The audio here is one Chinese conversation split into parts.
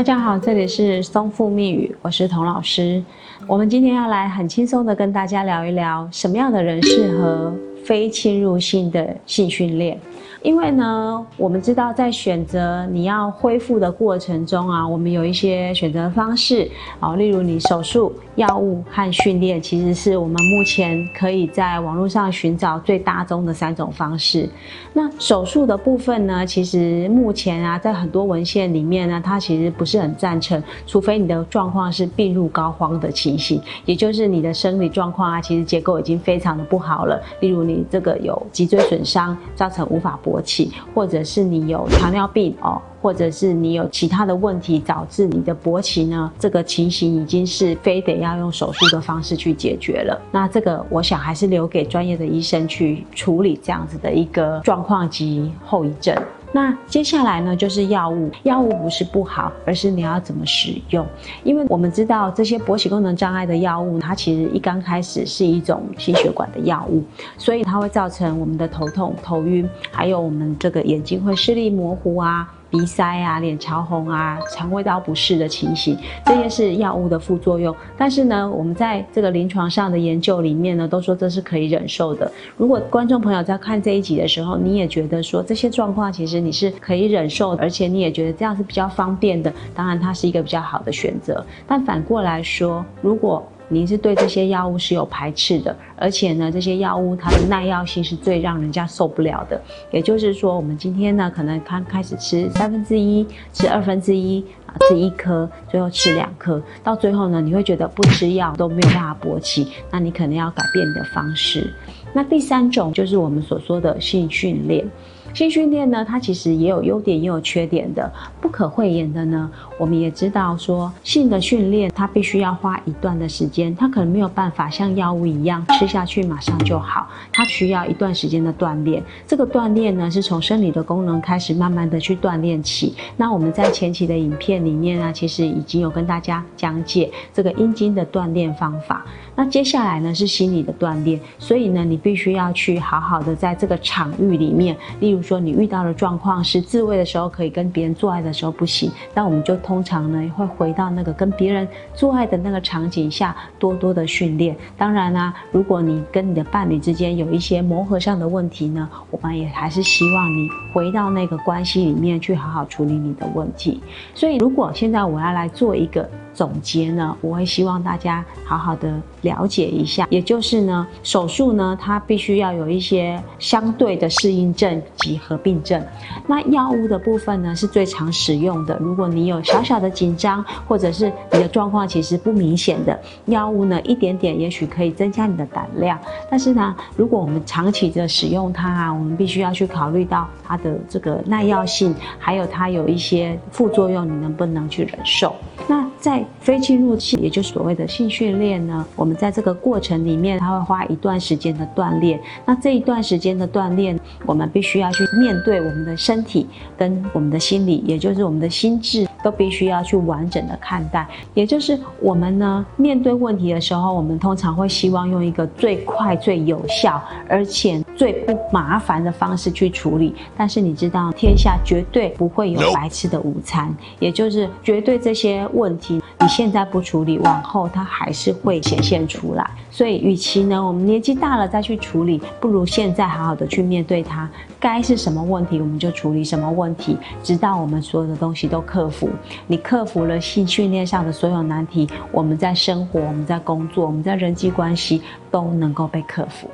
大家好，这里是松富密语，我是童老师。我们今天要来很轻松的跟大家聊一聊，什么样的人适合非侵入性的性训练。因为呢，我们知道在选择你要恢复的过程中啊，我们有一些选择方式啊，例如你手术、药物和训练，其实是我们目前可以在网络上寻找最大宗的三种方式。那手术的部分呢，其实目前啊，在很多文献里面呢，它其实不是很赞成，除非你的状况是病入膏肓的情形，也就是你的生理状况啊，其实结构已经非常的不好了，例如你这个有脊椎损伤，造成无法勃起，或者是你有糖尿病哦，或者是你有其他的问题导致你的勃起呢，这个情形已经是非得要用手术的方式去解决了。那这个我想还是留给专业的医生去处理这样子的一个状况及后遗症。那接下来呢，就是药物。药物不是不好，而是你要怎么使用。因为我们知道这些勃起功能障碍的药物，它其实一刚开始是一种心血管的药物，所以它会造成我们的头痛、头晕，还有我们这个眼睛会视力模糊啊。鼻塞啊、脸潮红啊、肠胃道不适的情形，这些是药物的副作用。但是呢，我们在这个临床上的研究里面呢，都说这是可以忍受的。如果观众朋友在看这一集的时候，你也觉得说这些状况其实你是可以忍受的，而且你也觉得这样是比较方便的，当然它是一个比较好的选择。但反过来说，如果您是对这些药物是有排斥的，而且呢，这些药物它的耐药性是最让人家受不了的。也就是说，我们今天呢，可能刚开始吃三分之一，吃二分之一啊，吃一颗，最后吃两颗，到最后呢，你会觉得不吃药都没有办法勃起，那你可能要改变的方式。那第三种就是我们所说的性训练。性训练呢，它其实也有优点也有缺点的。不可讳言的呢，我们也知道说，性的训练它必须要花一段的时间，它可能没有办法像药物一样吃下去马上就好，它需要一段时间的锻炼。这个锻炼呢，是从生理的功能开始慢慢的去锻炼起。那我们在前期的影片里面呢，其实已经有跟大家讲解这个阴茎的锻炼方法。那接下来呢是心理的锻炼，所以呢，你必须要去好好的在这个场域里面，例如。说你遇到的状况是自慰的时候可以跟别人做爱的时候不行，那我们就通常呢会回到那个跟别人做爱的那个场景下多多的训练。当然啦，如果你跟你的伴侣之间有一些磨合上的问题呢，我们也还是希望你回到那个关系里面去好好处理你的问题。所以，如果现在我要来做一个。总结呢，我会希望大家好好的了解一下，也就是呢，手术呢，它必须要有一些相对的适应症合并症。那药物的部分呢，是最常使用的。如果你有小小的紧张，或者是你的状况其实不明显的，药物呢，一点点也许可以增加你的胆量。但是呢，如果我们长期的使用它啊，我们必须要去考虑到它的这个耐药性，还有它有一些副作用，你能不能去忍受？那在非侵入性，也就是所谓的性训练呢，我们在这个过程里面，它会花一段时间的锻炼。那这一段时间的锻炼，我们必须要去面对我们的身体跟我们的心理，也就是我们的心智，都必须要去完整的看待。也就是我们呢，面对问题的时候，我们通常会希望用一个最快、最有效，而且最不麻烦的方式去处理。但是你知道，天下绝对不会有白吃的午餐，也就是绝对这些问题。你现在不处理，往后它还是会显现出来。所以，与其呢我们年纪大了再去处理，不如现在好好的去面对它。该是什么问题，我们就处理什么问题，直到我们所有的东西都克服。你克服了性训练上的所有难题，我们在生活、我们在工作、我们在人际关系都能够被克服。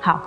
好。